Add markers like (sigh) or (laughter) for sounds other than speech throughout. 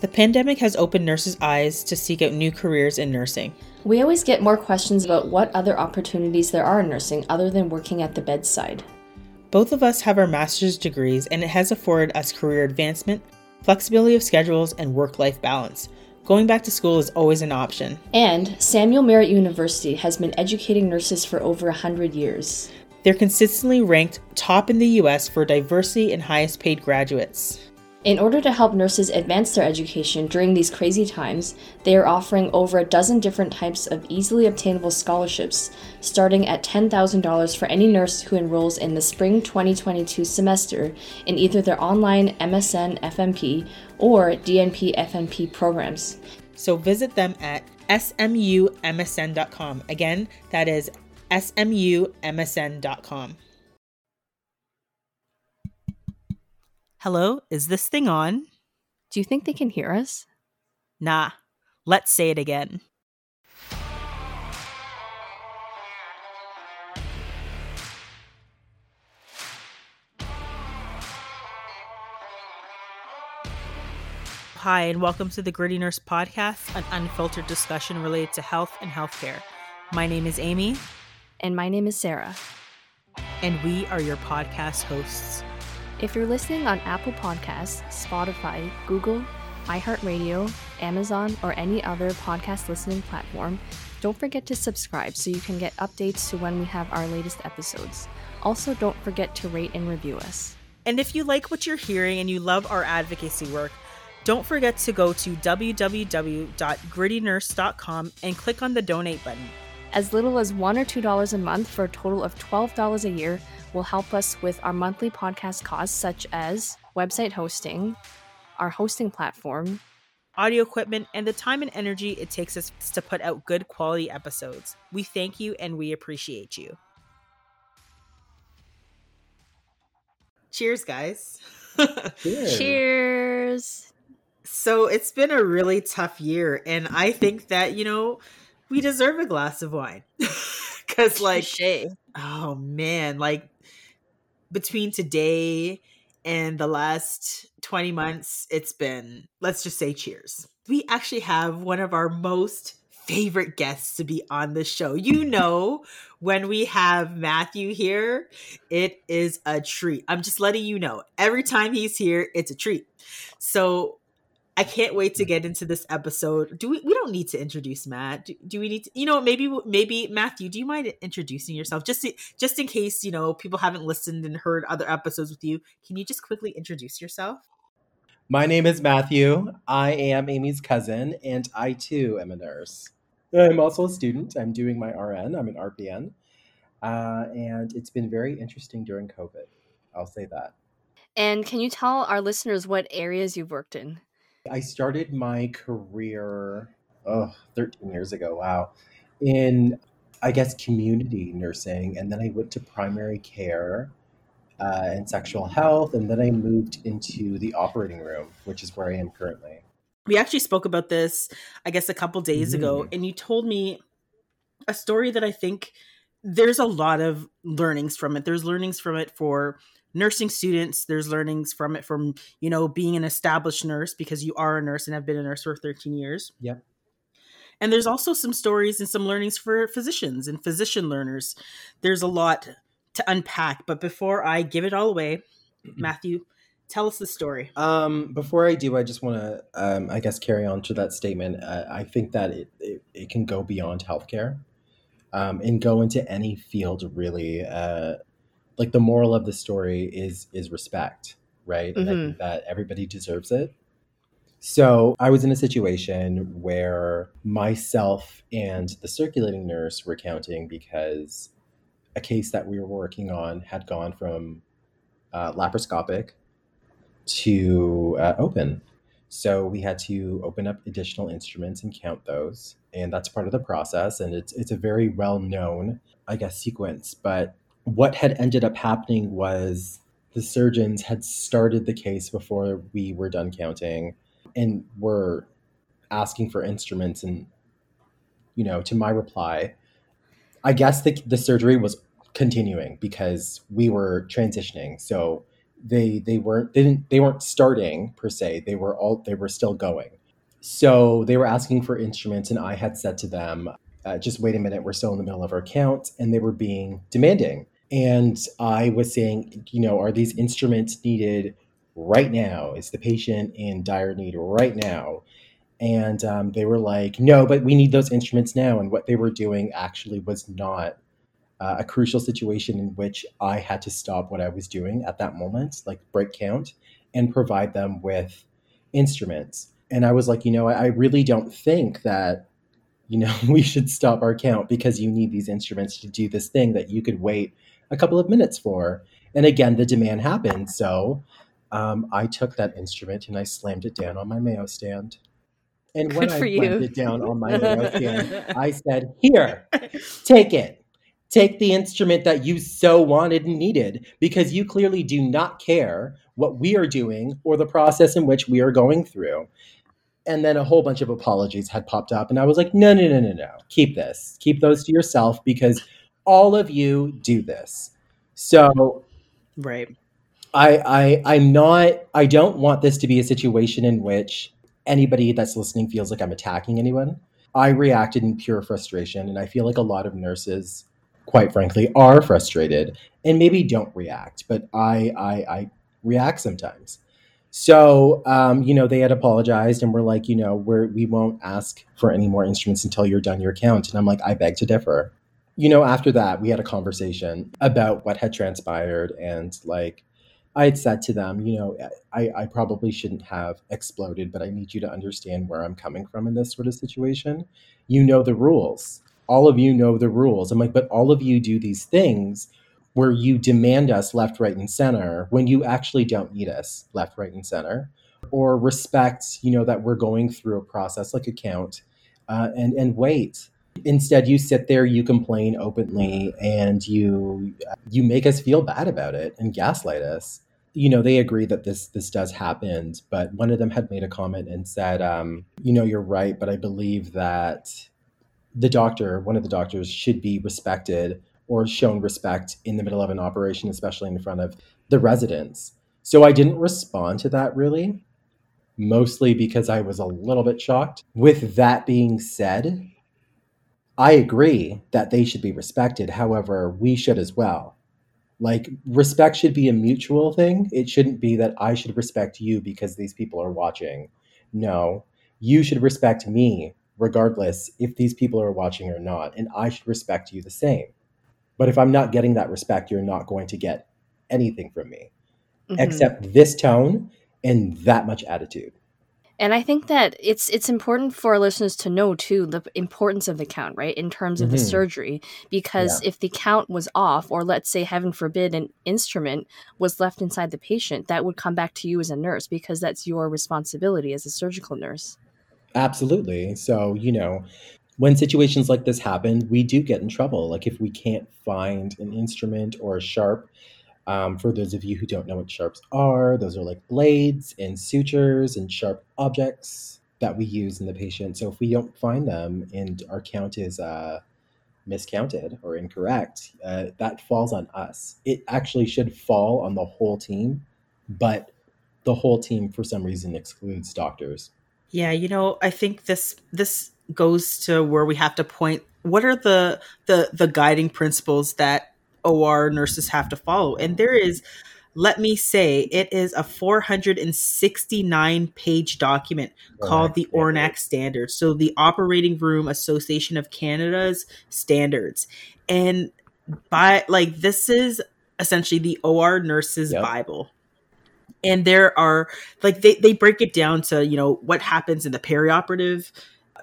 The pandemic has opened nurses' eyes to seek out new careers in nursing. We always get more questions about what other opportunities there are in nursing other than working at the bedside. Both of us have our master's degrees, and it has afforded us career advancement, flexibility of schedules, and work life balance. Going back to school is always an option. And Samuel Merritt University has been educating nurses for over 100 years. They're consistently ranked top in the US for diversity and highest paid graduates. In order to help nurses advance their education during these crazy times, they are offering over a dozen different types of easily obtainable scholarships, starting at $10,000 for any nurse who enrolls in the spring 2022 semester in either their online MSN FNP or DNP FNP programs. So visit them at smumsn.com. Again, that is smumsn.com. Hello, is this thing on? Do you think they can hear us? Nah, let's say it again. Hi, and welcome to the Gritty Nurse Podcast, an unfiltered discussion related to health and healthcare. My name is Amie. And my name is Sara. And we are your podcast hosts. If you're listening on Apple Podcasts, Spotify, Google, iHeartRadio, Amazon, or any other podcast listening platform, don't forget to subscribe so you can get updates to when we have our latest episodes. Also, don't forget to rate and review us. And if you like what you're hearing and you love our advocacy work, don't forget to go to www.grittynurse.com and click on the donate button. As little as $1 or $2 a month for a total of $12 a year will help us with our monthly podcast costs, such as website hosting, our hosting platform, audio equipment, and the time and energy it takes us to put out good quality episodes. We thank you and we appreciate you. Cheers, guys. Cheers. Cheers. So it's been a really tough year, and I think that, you know, we deserve a glass of wine. (laughs) Cause like oh man, like between today and the last 20 months, it's been, let's just say cheers. We actually have one of our most favorite guests to be on the show. You know, when we have Matthew here, it is a treat. I'm just letting you know. Every time he's here, it's a treat. So I can't wait to get into this episode. Do we? We don't need to introduce Matt. Do, do we need to? You know, maybe maybe Matthew. Do you mind introducing yourself, just to, just in case you know people haven't listened and heard other episodes with you? Can you just quickly introduce yourself? My name is Matthew. I am Amie's cousin, and I too am a nurse. I'm also a student. I'm doing my RN. I'm an RPN, uh, and it's been very interesting during COVID. I'll say that. And can you tell our listeners what areas you've worked in? I started my career oh, 13 years ago. Wow. In, I guess, community nursing. And then I went to primary care uh, and sexual health. And then I moved into the operating room, which is where I am currently. We actually spoke about this, I guess, a couple days mm-hmm. ago. And you told me a story that I think there's a lot of learnings from it. There's learnings from it for nursing students there's learnings from it from you know being an established nurse because you are a nurse and have been a nurse for 13 years. Yep. And there's also some stories and some learnings for physicians and physician learners. There's a lot to unpack but before i give it all away (clears throat) matthew tell us the story. Um, before i do i just want to um, i guess carry on to that statement. Uh, i think that it, it, it, can go beyond healthcare um, and go into any field really uh, like the moral of the story is is respect, right? Mm-hmm. I think mm-hmm. that everybody deserves it. So I was in a situation where myself and the circulating nurse were counting because a case that we were working on had gone from uh, laparoscopic to uh, open. So we had to open up additional instruments and count those, and that's part of the process. And it's it's a very well known, I guess, sequence. But what had ended up happening was the surgeons had started the case before we were done counting and were asking for instruments and you know to my reply i guess the, the surgery was continuing because we were transitioning so they they weren't they didn't they weren't starting per se. They were all they were still going. So they were asking for instruments, and I had said to them, uh, "Just wait a minute, we're still in the middle of our count," and they were being demanding. And I was saying, you know, are these instruments needed right now? Is the patient in dire need right now? And um, they were like, no, but we need those instruments now. And what they were doing actually was not uh, a crucial situation in which I had to stop what I was doing at that moment, like break count, and provide them with instruments. And I was like, you know, I really don't think that, you know, (laughs) we should stop our count because you need these instruments to do this thing that you could wait a couple of minutes for. And again, the demand happened. So um, I took that instrument and I slammed it down on my Mayo stand. And when I you. slammed it down on my Mayo (laughs) stand, I said, Here, take it. Take the instrument that you so wanted and needed because you clearly do not care what we are doing or the process in which we are going through. And then a whole bunch of apologies had popped up. And I was like, no, no, no, no, no. Keep this. Keep those to yourself because all of you do this. So, right. I, I, I'm not, I don't want this to be a situation in which anybody that's listening feels like I'm attacking anyone. I reacted in pure frustration. And I feel like a lot of nurses quite frankly, are frustrated and maybe don't react, but I, I, I react sometimes. So, um, you know, they had apologized and were like, you know, we're, we won't ask for any more instruments until you're done your count. And I'm like, I beg to differ. You know, after that, we had a conversation about what had transpired. And like, I had said to them, you know, I, I probably shouldn't have exploded, but I need you to understand where I'm coming from in this sort of situation. You know the rules all of you know the rules. I'm like, but all of you do these things where you demand us left, right, and center when you actually don't need us left, right, and center, or respect, you know, that we're going through a process like a count, uh, and and wait. Instead, you sit there, you complain openly, and you you make us feel bad about it and gaslight us. You know, they agree that this this does happen, but one of them had made a comment and said, um, "You know, you're right, but I believe that." the doctor, one of the doctors, should be respected or shown respect in the middle of an operation, especially in front of the residents. So I didn't respond to that really, mostly because I was a little bit shocked. With that being said, I agree that they should be respected. However, we should as well. Like, respect should be a mutual thing. It shouldn't be that I should respect you because these people are watching. No, you should respect me regardless if these people are watching or not. And I should respect you the same. But if I'm not getting that respect, you're not going to get anything from me mm-hmm. except this tone and that much attitude. And I think that it's it's important for our listeners to know too the importance of the count, right? In terms of mm-hmm. the surgery, because yeah. if the count was off, or let's say, heaven forbid, an instrument was left inside the patient, that would come back to you as a nurse because that's your responsibility as a surgical nurse. Absolutely. So, you know, when situations like this happen, we do get in trouble. Like if we can't find an instrument or a sharp, um, for those of you who don't know what sharps are, those are like blades and sutures and sharp objects that we use in the patient. So if we don't find them and our count is uh, miscounted or incorrect, uh, that falls on us. It actually should fall on the whole team, but the whole team for some reason excludes doctors. Yeah, you know, I think this this goes to where we have to point what are the the the guiding principles that OR nurses have to follow. And there is let me say it is a 469 page document oh called the ORNAC standards. So the Operating Room Association of Canada's standards. And by like this is essentially the OR nurses yep. bible and there are like they, they break it down to you know what happens in the perioperative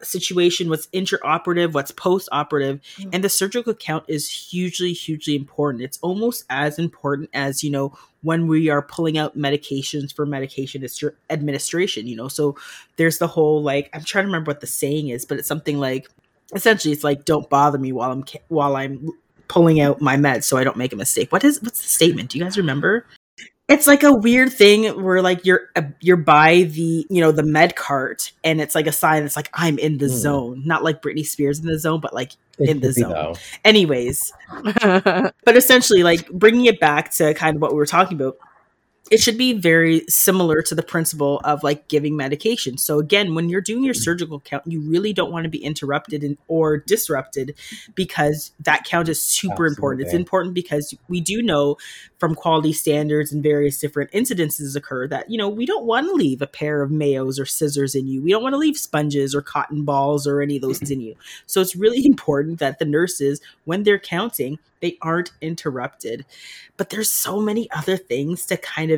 situation what's intraoperative what's postoperative mm-hmm. and the surgical count is hugely hugely important. It's almost as important as you know when we are pulling out medications for medication administration you know? So there's the whole like i'm trying to remember what the saying is but it's something like essentially it's like don't bother me while i'm while i'm pulling out my meds so i don't make a mistake. What is what's the statement? Do you guys remember it's like a weird thing where like you're uh, you're by the you know the med cart and it's like a sign that's like i'm in the mm. zone. Not like britney spears in the zone but like it in the zone. anyways but essentially like bringing it back to kind of what we were talking about it should be very similar to the principle of like giving medication. So again, when you're doing your surgical count, you really don't want to be interrupted in, or disrupted because that count is super Absolutely. important. It's important because we do know from quality standards and various different incidences occur that you know we don't want to leave a pair of mayos or scissors in you. We don't want to leave sponges or cotton balls or any of those things in you. So it's really (laughs) important that the nurses, when they're counting, they aren't interrupted. But there's so many other things to kind of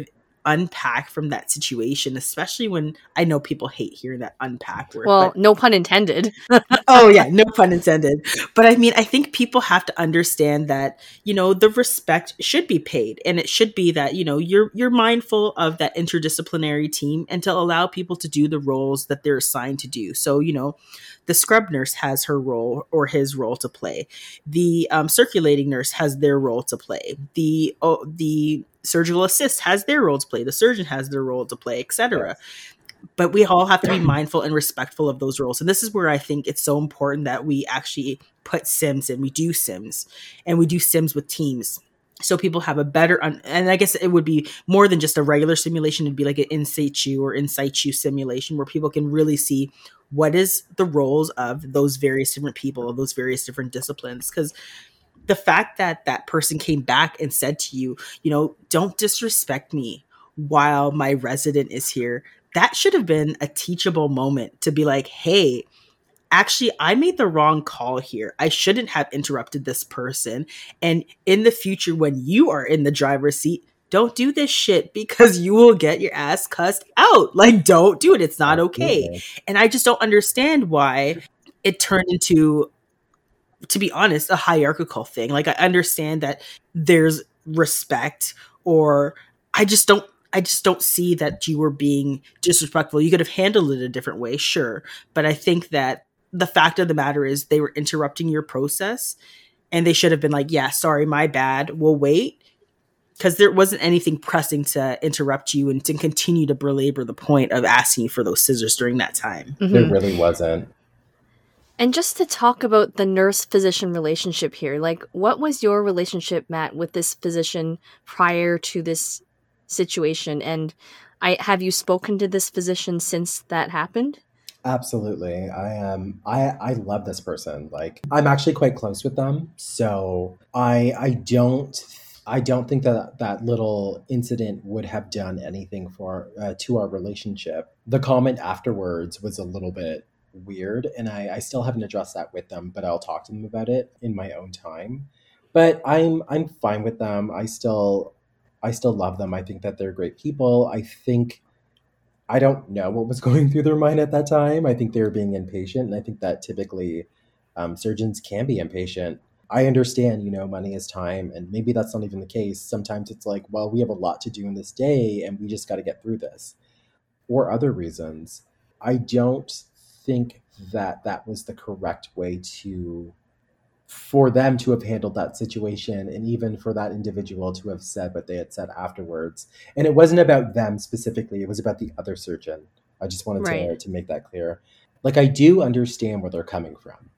unpack from that situation, especially when I know people hate hearing that unpack word. Well, but, no pun intended. (laughs) oh yeah, no pun intended. But I mean, I think people have to understand that, you know, the respect should be paid and it should be that, you know, you're you're mindful of that interdisciplinary team and to allow people to do the roles that they're assigned to do. So, you know, the scrub nurse has her role or his role to play. The um, circulating nurse has their role to play. The oh, the surgical assist has their role to play. The surgeon has their role to play, etc. But we all have to be mindful and respectful of those roles. And this is where I think it's so important that we actually put sims and we do sims and we do sims with teams so people have a better un- and i guess it would be more than just a regular simulation it'd be like an in situ or in situ simulation where people can really see what is the roles of those various different people of those various different disciplines because the fact that that person came back and said to you you know don't disrespect me while my resident is here that should have been a teachable moment to be like hey actually i made the wrong call here i shouldn't have interrupted this person and in the future when you are in the driver's seat don't do this shit because you will get your ass cussed out. Like, don't do it. It's not okay. And I just don't understand why it turned into, to be honest, a hierarchical thing. Like, I understand that there's respect, or I just don't. I just don't see that you were being disrespectful. You could have handled it a different way, sure. But I think that the fact of the matter is they were interrupting your process and they should have been like, yeah, sorry, my bad. We'll wait because there wasn't anything pressing to interrupt you and to continue to belabor the point of asking you for those scissors during that time. Mm-hmm. There really wasn't. And just to talk about the nurse physician relationship here, like what was your relationship, Matt, with this physician prior to this situation? And I have you spoken to this physician since that happened? Absolutely. I um I I love this person. Like I'm actually quite close with them. So I I don't I don't think that that little incident would have done anything for uh, to our relationship. The comment afterwards was a little bit weird, and I, I still haven't addressed that with them, but I'll talk to them about it in my own time. But I'm I'm fine with them. I still I still love them. I think that they're great people. I think I don't know what was (laughs) going through their mind at that time. I think they were being impatient, and I think that typically um, surgeons can be impatient I understand, you know, money is time, and maybe that's not even the case. Sometimes it's like, well, we have a lot to do in this day, and we just got to get through this, or other reasons. I don't think that that was the correct way to for them to have handled that situation and even for that individual to have said what they had said afterwards and it wasn't about them specifically it was about the other surgeon i just wanted right. to, to make that clear like i do understand where they're coming from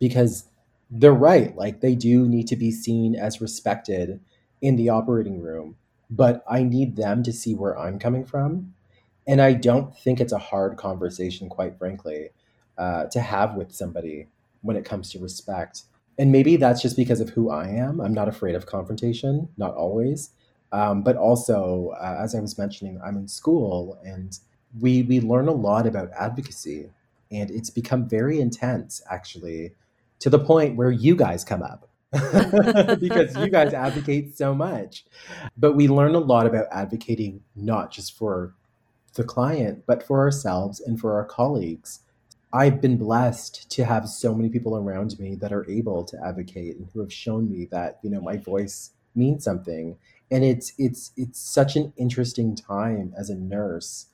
because they're right. Like they do need to be seen as respected in the operating room, but I need them to see where I'm coming from. And I don't think it's a hard conversation, quite frankly, uh, to have with somebody when it comes to respect. And maybe that's just because of who I am. I'm not afraid of confrontation, not always. Um, but also, uh, as I was mentioning, I'm in school and we, we learn a lot about advocacy. And it's become very intense, actually, to the point where you guys come up (laughs) because you guys (laughs) advocate so much. But we learn a lot about advocating not just for the client, but for ourselves and for our colleagues. I've been blessed to have so many people around me that are able to advocate and who have shown me that, you know, my voice means something. And it's it's it's such an interesting time as a nurse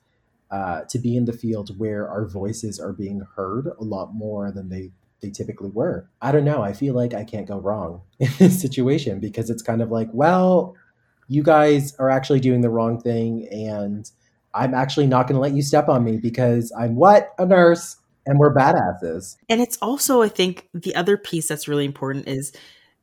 uh, to be in the field where our voices are being heard a lot more than they they typically were. I don't know. I feel like I can't go wrong (laughs) in this situation because it's kind of like, well, you guys are actually doing the wrong thing and I'm actually not going to let you step on me because I'm what? A nurse and we're badasses. And it's also I think the other piece that's really important is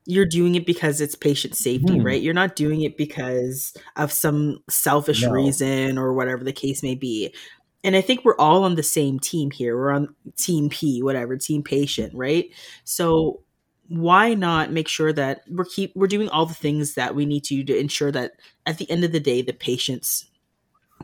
you're doing it because it's patient safety, hmm. right? You're not doing it because of some selfish No. reason or whatever the case may be. And I think we're all on the same team here. We're on team P, whatever, team patient, right? So why not make sure that we're keep we're doing all the things that we need to to ensure that at the end of the day the patients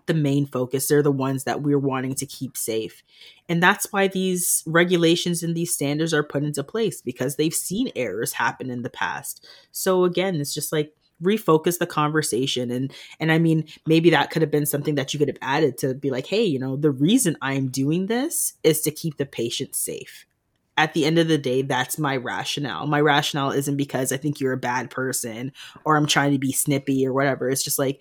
the main focus. They're the ones that we're wanting to keep safe. And that's why these regulations and these standards are put into place because they've seen errors happen in the past. So again it's just like refocus the conversation. And and i mean maybe that could have been something that you could have added to be like hey you know the reason i'm doing this is to keep the patient safe. At the end of the day, that's my rationale. My rationale isn't because I think you're a bad person or I'm trying to be snippy or whatever. It's just like,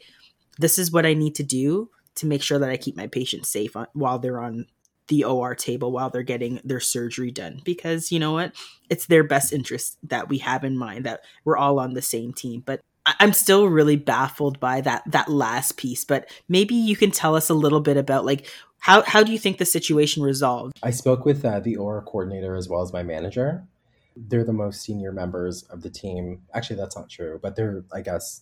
this is what I need to do to make sure that I keep my patients safe on, while they're on the OR table, while they're getting their surgery done. Because you know what? It's their best interest that we have in mind, that we're all on the same team. But I'm still really baffled by that that last piece. But maybe you can tell us a little bit about like how how do you think the situation resolved? I spoke with uh, the OR coordinator as well as my manager. They're the most senior members of the team. Actually, that's not true, but they're, I guess,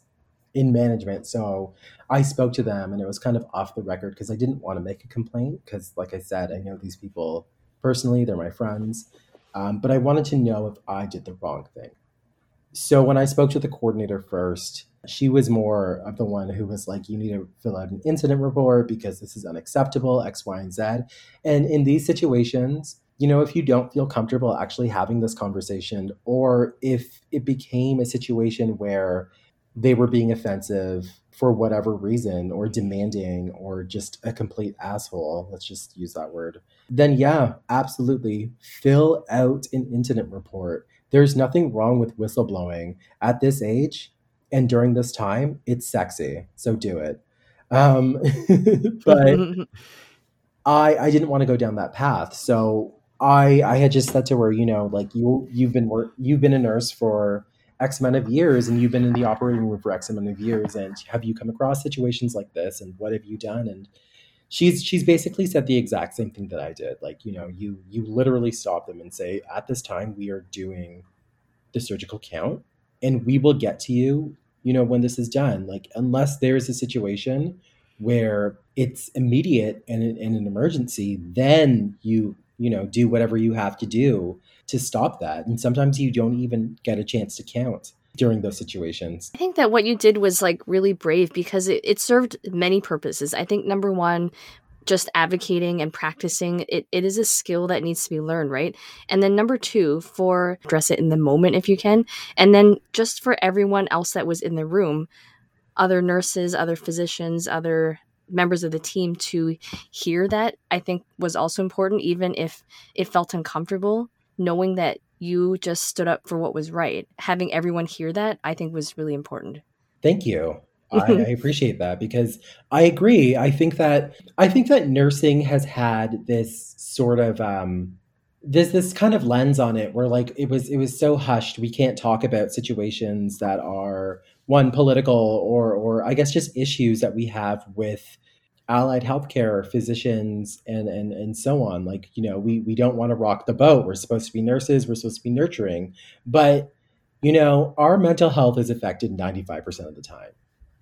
in management. So I spoke to them and it was kind of off the record because I didn't want to make a complaint because, like I said, I know these people personally, they're my friends. Um, but I wanted to know if I did the wrong thing. So when I spoke to the coordinator first, she was more of the one who was like, you need to fill out an incident report because this is unacceptable, X, Y, and Z. And in these situations, you know, if you don't feel comfortable actually having this conversation, or if it became a situation where they were being offensive for whatever reason, or demanding, or just a complete asshole, let's just use that word, then yeah, absolutely fill out an incident report. There's nothing wrong with whistleblowing at this age and during this time. It's sexy, so do it. Um, (laughs) but I I didn't want to go down that path, so I I had just said to her, you know, like you you've been work you've been a nurse for X amount of years, and you've been in the operating room for X amount of years, and have you come across situations like this, and what have you done? And she's she's basically said the exact same thing that I did. Like you know, you you literally stop them and say, at this time we are doing the surgical count, and we will get to you, you know, when this is done. Like unless there's a situation where it's immediate and in an emergency, then you you know do whatever you have to do to stop that. And sometimes you don't even get a chance to count during those situations. I think that what you did was like really brave because it, it served many purposes. I think number one, just advocating and practicing it, it is a skill that needs to be learned right and then number two for address it in the moment if you can and then just for everyone else that was in the room other nurses other physicians other members of the team to hear that i think was also important even if it felt uncomfortable knowing that you just stood up for what was right having everyone hear that i think was really important Thank you. (laughs) I, I appreciate that because I agree. I think that I think that nursing has had this sort of um, this this kind of lens on it where like it was it was so hushed. We can't talk about situations that are one political or or I guess just issues that we have with allied healthcare physicians and and and so on. Like you know we we don't want to rock the boat. We're supposed to be nurses. We're supposed to be nurturing. But you know our mental health is affected 95% of the time.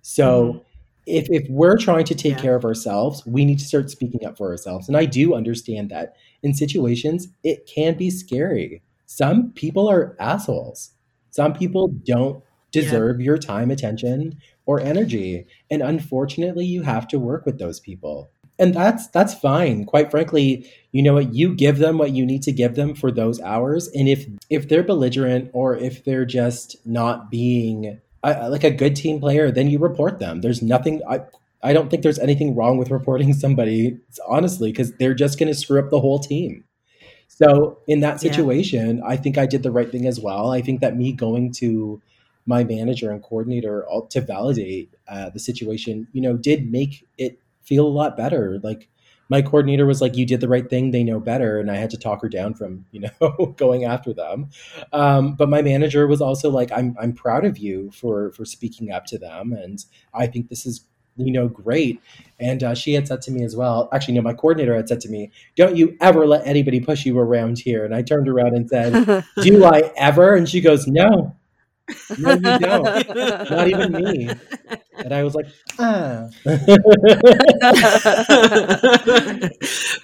So Mhm. if if we're trying to take Yeah. care of ourselves we need to start speaking up for ourselves. And i do understand that in situations it can be scary. Some people are assholes. Some people don't Yeah. deserve your time attention or energy. And unfortunately you have to work with those people. And that's that's fine. Quite frankly you know what? You give them what you need to give them for those hours. And if if they're belligerent or if they're just not being uh, like a good team player then you report them. There's nothing i i don't think there's anything wrong with reporting somebody honestly because they're just going to screw up the whole team. So in that Yeah. situation i think i did the right thing as well. I think that me going to my manager and coordinator all to validate uh, the situation you know did make it feel a lot better. Like my coordinator was like you did the right thing. They know better. And i had to talk her down from you know (laughs) going after them. Um, but my manager was also like i'm i'm proud of you for for speaking up to them. And i think this is you know great. And uh, she had said to me as well actually no my coordinator had said to me don't you ever let anybody push you around here. And i turned around and said (laughs) do I ever? And she goes, no, No, you don't. Not even me. And I was like, ah. (laughs)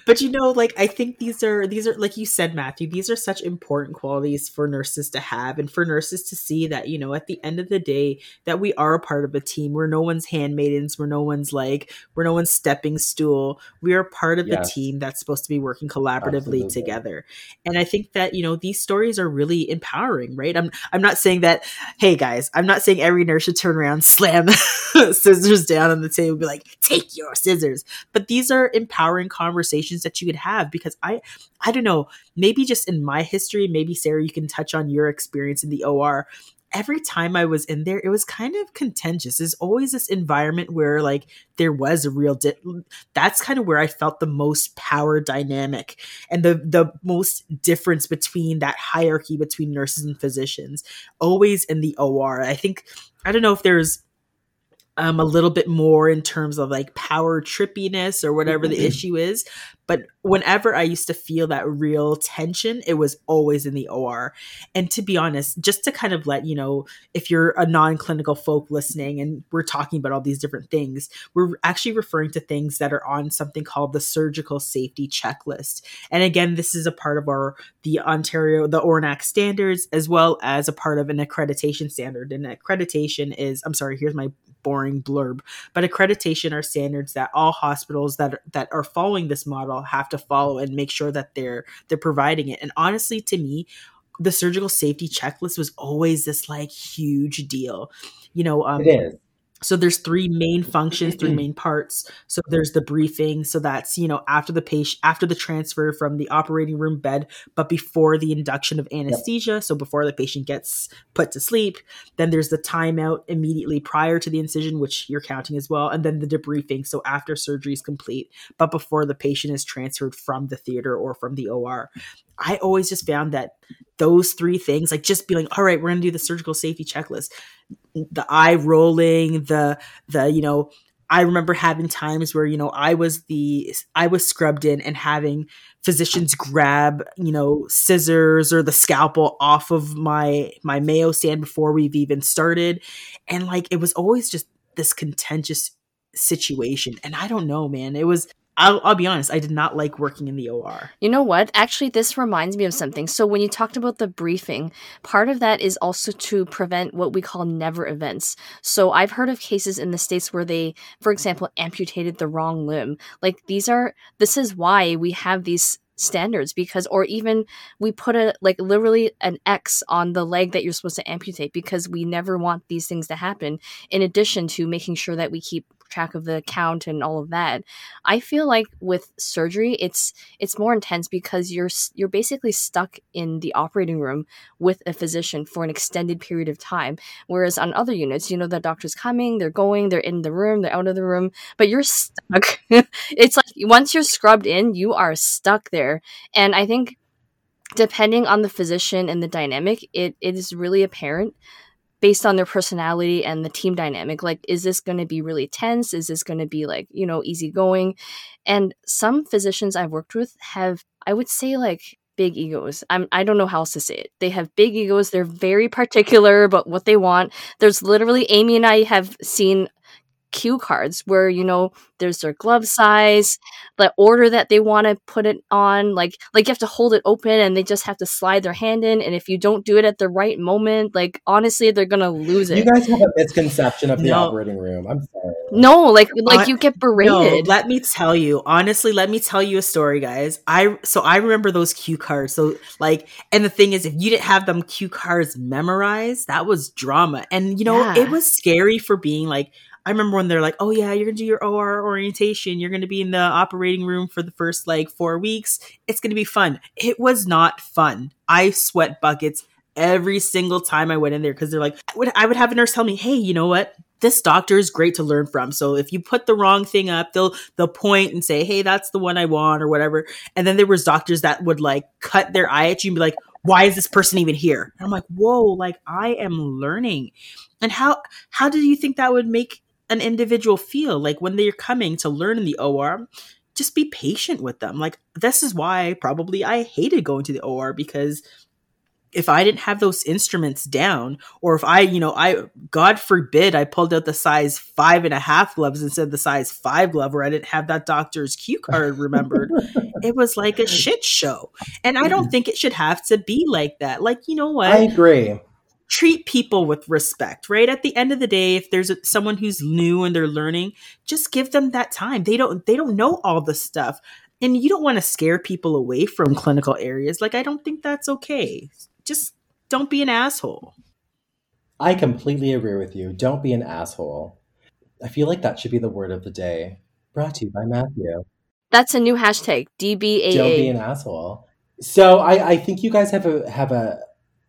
but you know, like I think these are these are like you said, Matthew, these are such important qualities for nurses to have and for nurses to see that, you know, at the end of the day, that we are a part of a team. We're no one's handmaidens, we're no one's like we're no one's stepping stool. We are part of yes. the team that's supposed to be working collaboratively Absolutely. together. And I think that, you know, these stories are really empowering, right? I'm I'm not saying that, hey guys, I'm not saying every nurse should turn around, (laughs) slam (laughs) scissors down on the table, be like, take your scissors. But these are empowering conversations that you could have because I, I don't know, maybe just in my history, maybe Sara, you can touch on your experience in the OR every time I was in there, it was kind of contentious. There's always this environment where like there was a real di- that's kind of where I felt the most power dynamic and the the most difference between that hierarchy between nurses and physicians. Always in the OR. I think I don't know if there's um, a little bit more in terms of like power trippiness or whatever the issue is. But whenever I used to feel that real tension, it was always in the OR. And to be honest, just to kind of let you know, if you're a non clinical folk listening and we're talking about all these different things, we're actually referring to things that are on something called the surgical safety checklist. And again, this is a part of our, the Ontario, the ORNAC standards, as well as a part of an accreditation standard. And accreditation is, I'm sorry, here's my boring blurb, but accreditation are standards that all hospitals that that are following this model have to follow and make sure that they're they're providing it. And honestly, to me, the surgical safety checklist was always this like huge deal. You know, um, it is so there's three main functions three main parts. So there's the briefing. So that's you know after the patient after the transfer from the operating room bed but before the induction of anesthesia. Yep. so before the patient gets put to sleep. Then there's the timeout immediately prior to the incision which you're counting as well. And then the debriefing. So after surgery is complete but before the patient is transferred from the theater or from the OR I always just found that those three things, like just being like, all right, we're gonna do the surgical safety checklist, the eye rolling, the the you know, I remember having times where you know I was the I was scrubbed in and having physicians grab you know scissors or the scalpel off of my my Mayo stand before we've even started, and like it was always just this contentious situation, and I don't know, man, it was I'll, I'll, be honest, I did not like working in the OR. You know what? Actually, this reminds me of something. So, when you talked about the briefing, part of that is also to prevent what we call never events. So, I've heard of cases in the States where they, for example, amputated the wrong limb. Like, these are, this is why we have these standards because or even we put a like literally an x on the leg that you're supposed to amputate because we never want these things to happen in addition to making sure that we keep track of the count and all of that. I feel like with surgery, it's it's more intense because you're you're basically stuck in the operating room with a physician for an extended period of time. Whereas on other units, you know, the doctor's coming, they're going, they're in the room, they're out of the room, but you're stuck. (laughs) it's like once you're scrubbed in, you are stuck there. And I think depending on the physician and the dynamic, it, it is really apparent based on their personality and the team dynamic. Like, is this going to be really tense? Is this going to be like, you know, easygoing? And some physicians I've worked with have, I would say, like, big egos. I'm I don't know how else to say it. They have big egos. They're very particular about what they want. There's literally Amie and I have seen cue cards where you know there's their glove size the order that they want to put it on like like you have to hold it open and they just have to slide their hand in and if you don't do it at the right moment like honestly they're gonna lose it. you guys have a misconception of the no. operating room. I'm sorry. No like like uh, you get berated. no, let me tell you honestly let me tell you a story guys. I so i remember those cue cards so like and the thing is if you didn't have them cue cards memorized that was drama. And you know yeah. it was scary for being like I remember when they're like, "Oh yeah, you're gonna do your OR orientation. You're gonna be in the operating room for the first like four weeks. It's gonna be fun." It was not fun. I sweat buckets every single time I went in there because they're like, I would, I would have a nurse tell me, "Hey, you know what? This doctor is great to learn from. So if you put the wrong thing up, they'll they'll point and say, "Hey, that's the one I want" or whatever. And then there was doctors that would like cut their eye at you and be like, why is this person even here? And I'm like, whoa, like I am learning. And how how do you think that would make an individual feel like when they're coming to learn in the OR just be patient with them like this is why probably I hated going to the OR because if I didn't have those instruments down, or if I, you know, I, God forbid, I pulled out the size five and a half gloves instead of the size five glove, or I didn't have that doctor's cue card remembered, (laughs) it was like a shit show. And I don't mm-hmm. think it should have to be like that. Like, you know what? I agree. Treat people with respect, right? At the end of the day, if there's a, someone who's new and they're learning, just give them that time. They don't, they don't know all the stuff and you don't want to scare people away from clinical areas. Like, I don't think that's okay just don't be an asshole. I completely agree with you. Don't be an asshole. I feel like that should be the word of the day. Brought to you by Matthew. That's a new hashtag. DBAA. Don't be an asshole. So I, I think you guys have a have a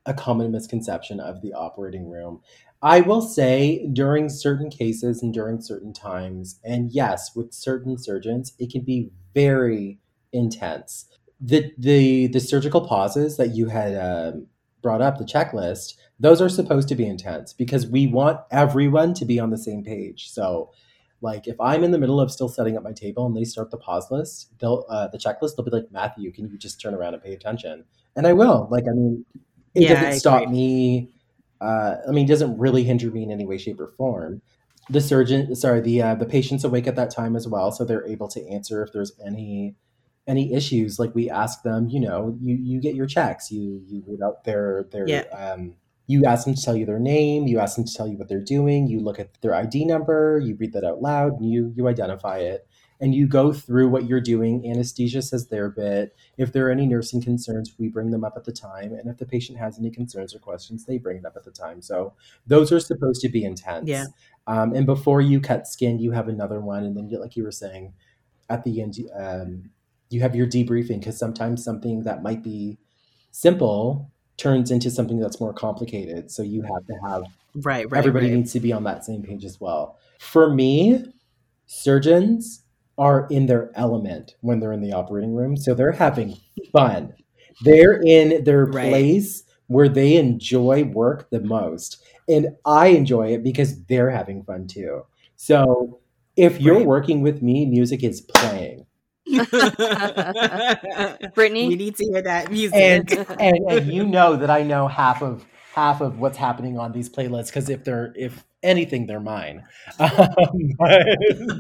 a common misconception of the operating room. I will say during certain cases and during certain times, and yes, with certain surgeons, it can be very intense the the the surgical pauses that you had um, brought up, the checklist, those are supposed to be intense because we want everyone to be on the same page. So, like if I'm in the middle of still setting up my table and they start the pause list, they'll uh, the checklist, they'll be like, Matthew, can you just turn around and pay attention? And I will. Like, I mean, it yeah, doesn't stop me. Uh, I mean, it doesn't really hinder me in any way, shape, or form. The surgeon, sorry, the uh, the patient's awake at that time as well, so they're able to answer if there's any any issues, like we ask them, you know, you you get your checks, you you read out their their yeah. um, you ask them to tell you their name, you ask them to tell you what they're doing, you look at their ID number, you read that out loud, and you you identify it, and you go through what you're doing. Anesthesia says their bit. If there are any nursing concerns, we bring them up at the time, and if the patient has any concerns or questions, they bring it up at the time. So those are supposed to be intense. Yeah. Um, and before you cut skin, you have another one, and then like you were saying, at the end, um, you have your debriefing because sometimes something that might be simple turns into something that's more complicated. So you have to have right, right everybody right. needs to be on that same page as well. For me, surgeons are in their element when they're in the operating room. So they're having fun. They're in their right. place where they enjoy work the most. And I enjoy it because they're having fun too. So if you're right. working with me, music is playing. (laughs) Brittany, we need to hear that music. And, (laughs) and, and you know that I know half of half of what's happening on these playlists because if they're if anything they're mine. Um, (laughs) but,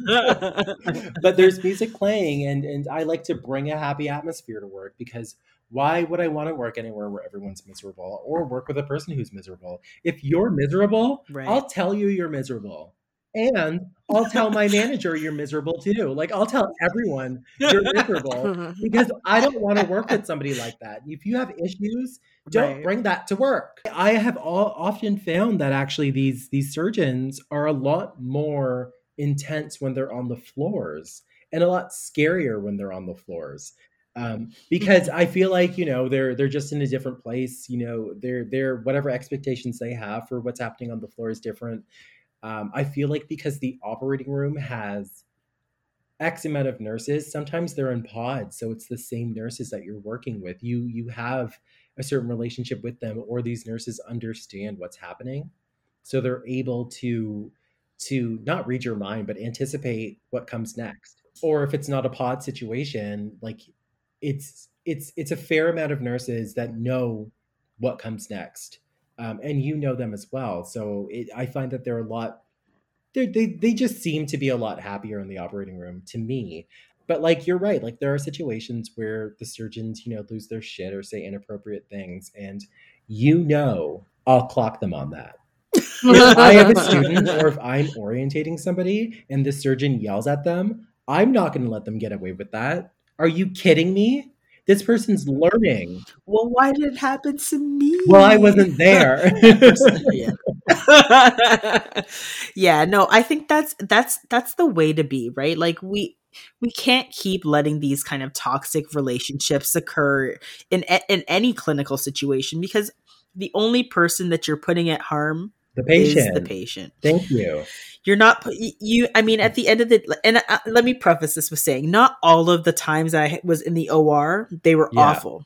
(laughs) but, there's music playing and and i like to bring a happy atmosphere to work because why would i want to work anywhere where everyone's miserable or work with a person who's miserable? If you're miserable right. i'll tell you you're miserable and I'll tell my manager you're miserable too. Like I'll tell everyone you're miserable (laughs) because I don't want to work with somebody like that. If you have issues, don't right. bring that to work. I have all, often found that actually these these surgeons are a lot more intense when they're on the floors and a lot scarier when they're on the floors. Um, because I feel like you know they're they're just in a different place. You know, they're they're whatever expectations they have for what's happening on the floor is different. Um, I feel like because the operating room has X amount of nurses, sometimes they're in pods, so it's the same nurses that you're working with. You you have a certain relationship with them, or these nurses understand what's happening, so they're able to to not read your mind, but anticipate what comes next. Or if it's not a pod situation, like it's it's it's a fair amount of nurses that know what comes next um, and you know them as well. So it, I find that they're a lot. They're, they they just seem to be a lot happier in the operating room to me. But like you're right, like there are situations where the surgeons, you know, lose their shit or say inappropriate things, and you know, I'll clock them on that. if I have a student or if I'm orientating somebody and the surgeon yells at them, I'm not going to let them get away with that. Are you kidding me? This person's learning. Well, why did it happen to me? Well, I wasn't there. (laughs) yeah, no, I think that's that's that's the way to be, right? Like we we can't keep letting these kind of toxic relationships occur in in any clinical situation because the only person that you're putting at harm the patient is the patient. Thank you you're not you i mean at the end of the and uh, let me preface this with saying not all of the times i was in the or they were yeah. awful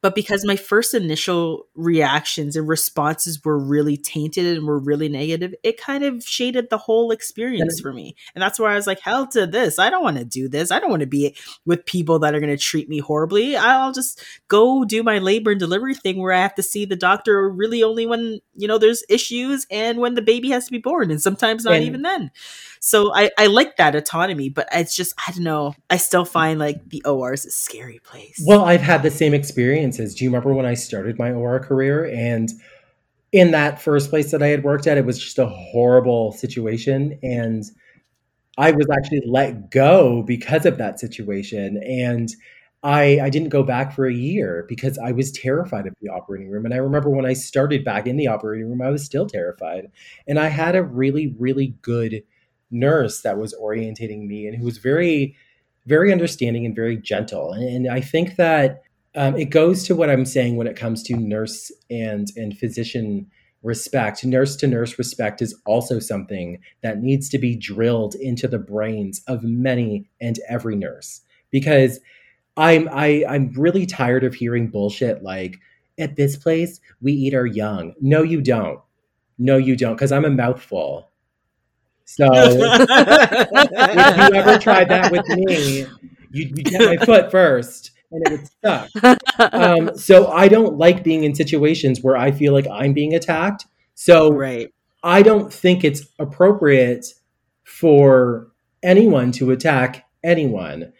but because my first initial reactions and responses were really tainted and were really negative, it kind of shaded the whole experience for me. And that's where I was like, hell to this. I don't want to do this. I don't want to be with people that are going to treat me horribly. I'll just go do my labor and delivery thing where I have to see the doctor really only when, you know, there's issues and when the baby has to be born. And sometimes not and, even then. So I, I like that autonomy, but it's just, I don't know. I still find like the OR is a scary place. Well, I've had the same experiences. Do you remember when I started my OR career? And in that first place that I had worked at, it was just a horrible situation. And I was actually let go because of that situation. And I, I didn't go back for a year because I was terrified of the operating room. And I remember when I started back in the operating room, I was still terrified. And I had a really, really good nurse that was orientating me and who was very, very understanding and very gentle. And, and I think that um, it goes to what I'm saying when it comes to nurse and and physician respect. Nurse to nurse respect is also something that needs to be drilled into the brains of many and every nurse because I'm I, I'm really tired of hearing bullshit like at this place we eat our young. No, you don't. No, you don't, because I'm a mouthful. So (laughs) if you ever tried that with me, you'd, you'd get my foot first and it would suck. Um, (laughs) so I don't like being in situations where I feel like I'm being attacked. So right. I don't think it's appropriate for anyone to attack anyone.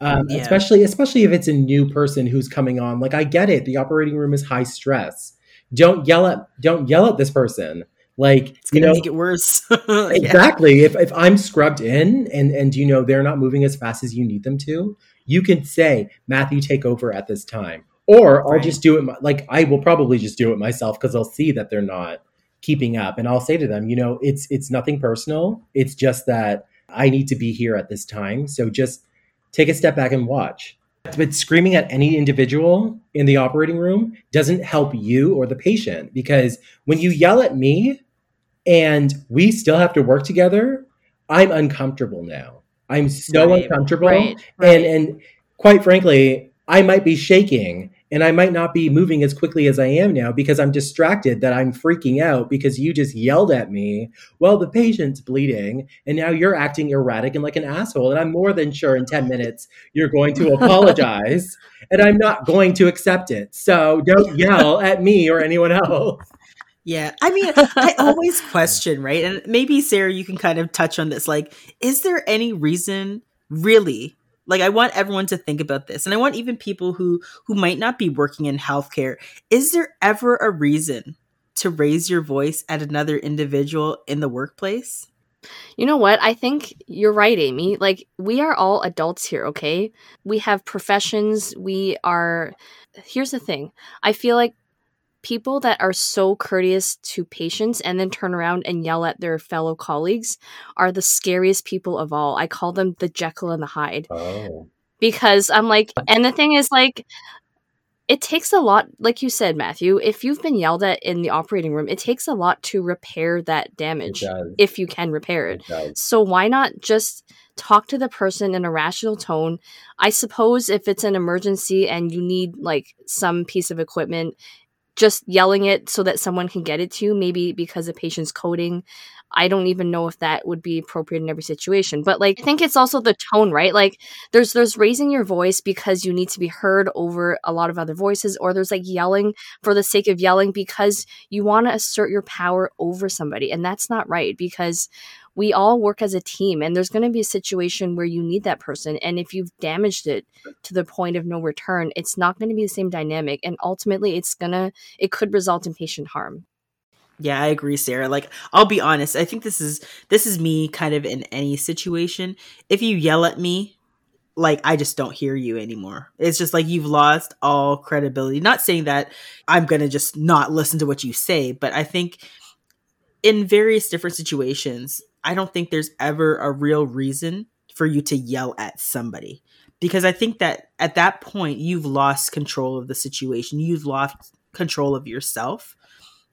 Um, yeah. especially especially if it's a new person who's coming on like i get it the operating room is high stress don't yell at don't yell at this person like it's gonna you know, make it worse. (laughs) exactly. If if I'm scrubbed in and and you know they're not moving as fast as you need them to, you can say Matthew, take over at this time, or I'll right. just do it. Like I will probably just do it myself because I'll see that they're not keeping up, and I'll say to them, you know, it's it's nothing personal. It's just that I need to be here at this time. So just take a step back and watch. But screaming at any individual in the operating room doesn't help you or the patient because when you yell at me and we still have to work together, I'm uncomfortable now. I'm so right, uncomfortable. Right. And and quite frankly, I might be shaking and I might not be moving as quickly as I am now because I'm distracted that I'm freaking out because you just yelled at me. Well, the patient's bleeding, and now you're acting erratic and like an asshole. And I'm more than sure in 10 minutes you're going to (laughs) apologize, and I'm not going to accept it. So don't yell at me or anyone else. (laughs) Yeah. I mean, I always (laughs) question, right? And maybe, Sara, you can kind of touch on this. Like, is there any reason really like I want everyone to think about this. And I want even people who who might not be working in healthcare, is there ever a reason to raise your voice at another individual in the workplace? You know what? I think you're right, Amie. Like, we are all adults here, okay? We have professions. We are. Here's the thing I feel like people that are so courteous to patients and then turn around and yell at their fellow colleagues are the scariest people of all. I call them the Jekyll and the Hyde. Oh. Because I'm like, and the thing is, like, it takes a lot, like you said, Matthew, if you've been yelled at in the operating room, it takes a lot to repair that damage if you can repair it. it so why not just talk to the person in a rational tone? I suppose if it's an emergency and you need like some piece of equipment, just yelling it so that someone can get it to you, maybe because the patient's coding. I don't even know if that would be appropriate in every situation. But like I think it's also the tone, right? Like there's there's raising your voice because you need to be heard over a lot of other voices or there's like yelling for the sake of yelling because you want to assert your power over somebody and that's not right because we all work as a team and there's going to be a situation where you need that person and if you've damaged it to the point of no return it's not going to be the same dynamic and ultimately it's going to it could result in patient harm yeah, I agree, Sara. Like, I'll be honest. I think this is this is me kind of in any situation. If you yell at me, like I just don't hear you anymore. It's just like you've lost all credibility. Not saying that I'm going to just not listen to what you say, but I think in various different situations, I don't think there's ever a real reason for you to yell at somebody because I think that at that point you've lost control of the situation. You've lost control of yourself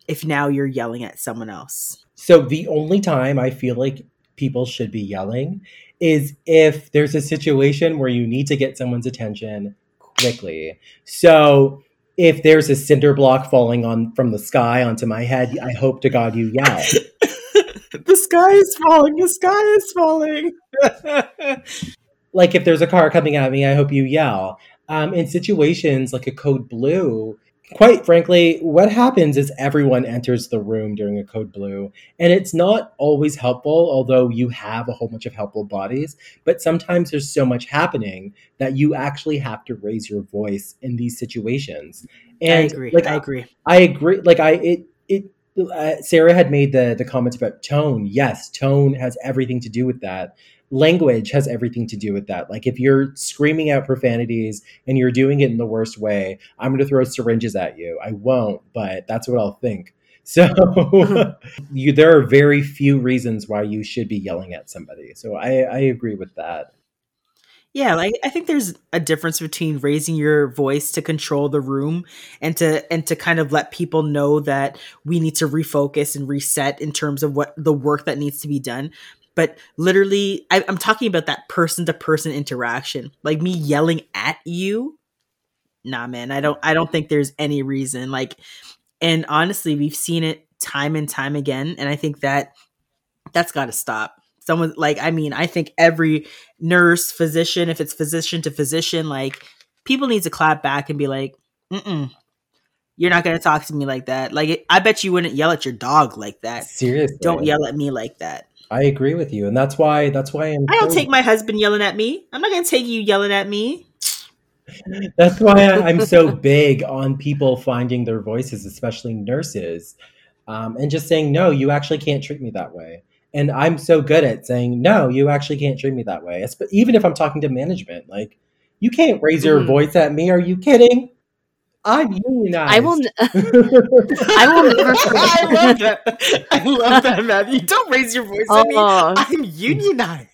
if now you're yelling at someone else. So the only time I feel like people should be yelling is if there's a situation where you need to get someone's attention quickly. So if there's a cinder block falling on from the sky onto my head, I hope to God you yell. The sky is falling. The sky is falling. (laughs) like if there's a car coming at me, I hope you yell. Um, in situations like a code blue, quite frankly, what happens is everyone enters the room during a code blue, and it's not always helpful, although you have a whole bunch of helpful bodies. But sometimes there's so much happening that you actually have to raise your voice in these situations. And I agree. Like I agree. I, I agree. Like I it it. Uh, Sara had made the the comments about tone. Yes, tone has everything to do with that language has everything to do with that. Like if you're screaming out profanities and you're doing it in the worst way, I'm going to throw syringes at you. I won't, but that's what I'll think. (laughs) So you, there are very few reasons why you should be yelling at somebody. So I, I agree with that. Yeah, like I think there's a difference between raising your voice to control the room and to and to kind of let people know that we need to refocus and reset in terms of what the work that needs to be done. But literally I, i'm talking about that person to person interaction. Like me yelling at you nah man i don't i don't think there's any reason like and honestly we've seen it time and time again and i think that that's got to stop someone like i mean i think every nurse physician if it's physician to physician like people need to clap back and be like mm you're not gonna talk to me like that like i bet you wouldn't yell at your dog like that seriously don't yell at me like that I agree with you, and that's why that's why I'm. I don't take my husband yelling at me. I'm not going to take you yelling at me. (laughs) That's why I'm so big on people finding their voices, especially nurses, um, and just saying, "No, you actually can't treat me that way." And I'm so good at saying, "No, you actually can't treat me that way." Even if I'm talking to management, like, you can't raise your mm-hmm. voice at me. Are you kidding? I'm unionized. I will. N- (laughs) I will never. (laughs) I love that. I love that, Matthew. Don't raise your voice at me. Oh. I'm unionized.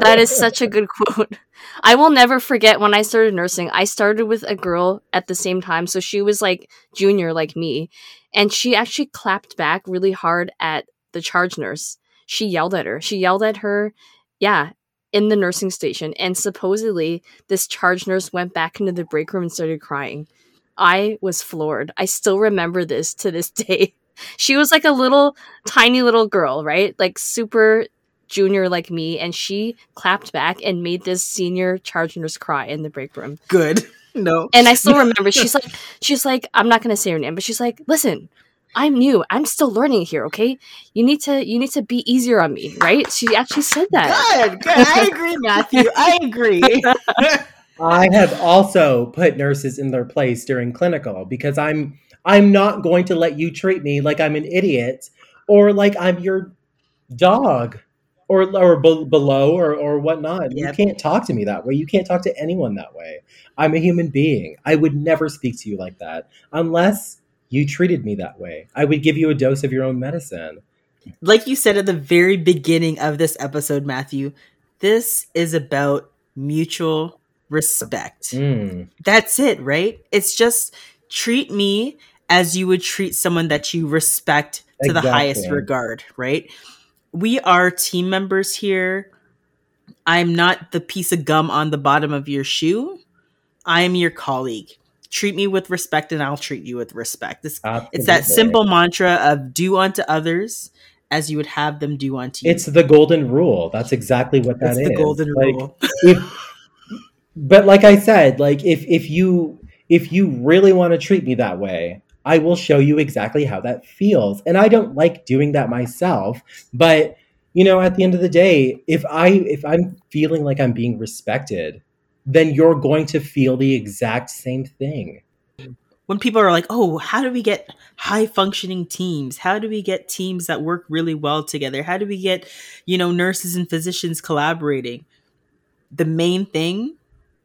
that is such a good quote. I will never forget when I started nursing. I started with a girl at the same time, so she was like junior, like me, and she actually clapped back really hard at the charge nurse. She yelled at her. She yelled at her. Yeah, in the nursing station, and supposedly this charge nurse went back into the break room and started crying. I was floored. I still remember this to this (laughs) day. She was like a little tiny little girl, right? Like super junior like me, and she clapped back and made this senior charge nurse cry in the break room. Good. (laughs) No. And I still (laughs) remember she's like she's like, I'm not gonna say her name, but she's like, listen, I'm new. I'm still learning here, okay? You need to you need to be easier on me, right? She actually said that. Good, good. I agree, Matthew. I agree. (laughs) I have also put nurses in their place during clinical because I'm I'm not going to let you treat me like I'm an idiot or like I'm your dog or or be- below or or whatnot. Yep. You can't talk to me that way. You can't talk to anyone that way. I'm a human being. I would never speak to you like that unless you treated me that way. I would give you a dose of your own medicine. Like you said at the very beginning of this episode, Matthew, this is about mutual respect. Mm. That's it, right? It's just treat me as you would treat someone that you respect to exactly. the highest regard, right? We are team members here. I'm not the piece of gum on the bottom of your shoe. I am your colleague. Treat me with respect and I'll treat you with respect. It's, it's that simple mantra of do unto others as you would have them do unto you. It's the golden rule. That's exactly what that it's is. The golden like, rule. if, but like I said, like if if you if you really want to treat me that way, I will show you exactly how that feels. And I don't like doing that myself, but you know, at the end of the day, if I if I'm feeling like I'm being respected, then you're going to feel the exact same thing. When people are like, "Oh, how do we get high functioning teams? How do we get teams that work really well together? How do we get, you know, nurses and physicians collaborating?" The main thing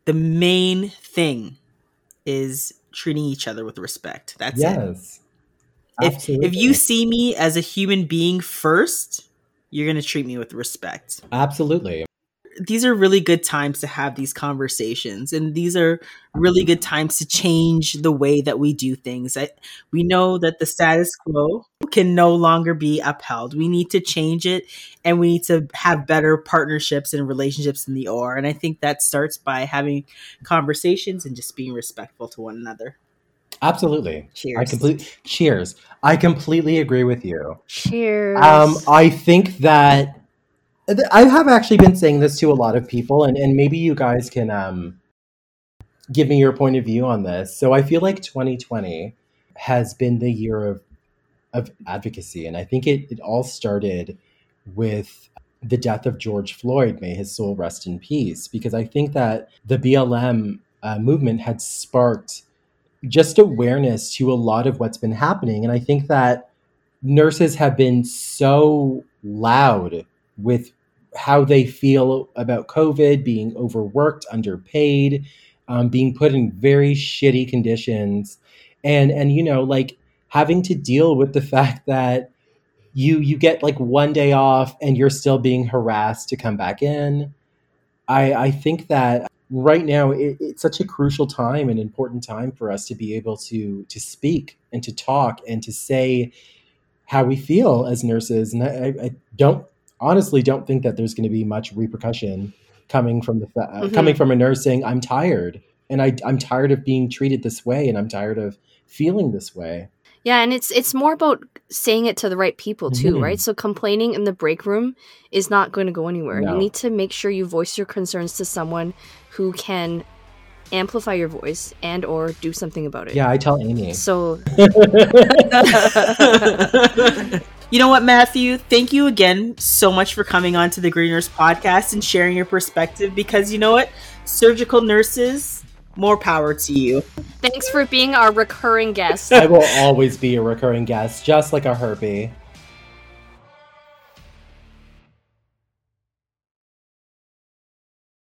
the main thing is treating each other with respect. That's yes. it. If if you see me as a human being first, you're going to treat me with respect. Absolutely these are really good times to have these conversations and these are really good times to change the way that we do things I, we know that the status quo can no longer be upheld we need to change it and we need to have better partnerships and relationships in the OR and i think that starts by having conversations and just being respectful to one another Absolutely. Cheers. I completely cheers. I completely agree with you. Cheers. Um, I think that I have actually been saying this to a lot of people, and, and maybe you guys can um, give me your point of view on this. So I feel like 2020 has been the year of of advocacy, and I think it, it all started with the death of George Floyd. May his soul rest in peace, because I think that the BLM uh, movement had sparked just awareness to a lot of what's been happening, and I think that nurses have been so loud with how they feel about COVID, being overworked, underpaid, um, being put in very shitty conditions, and and you know like having to deal with the (laughs) fact that you you get like one day off and you're still being harassed to come back in. I I think that right now it, it's such a crucial time and important time for us to be able to to speak and to talk and to say how we feel as nurses and I, I don't honestly don't think that there's going to be much repercussion coming from the uh, mm-hmm. coming from a nurse saying I'm tired and I, I'm tired of being treated this way and I'm tired of feeling this way. Yeah, and it's it's more about saying it to the right people too, mm-hmm. right? So complaining in the break room is not going to go anywhere. No. You need to make sure you voice your concerns to someone who can amplify your voice and or do something about it. Yeah, I tell Amie. So (laughs) (laughs) You know what, Matthew? Thank you again so much for coming on to the Green Nurse podcast and sharing your perspective because you know what? Surgical nurses, more power to you. Thanks for being our recurring guest. I will always be a recurring guest, just like a herpy.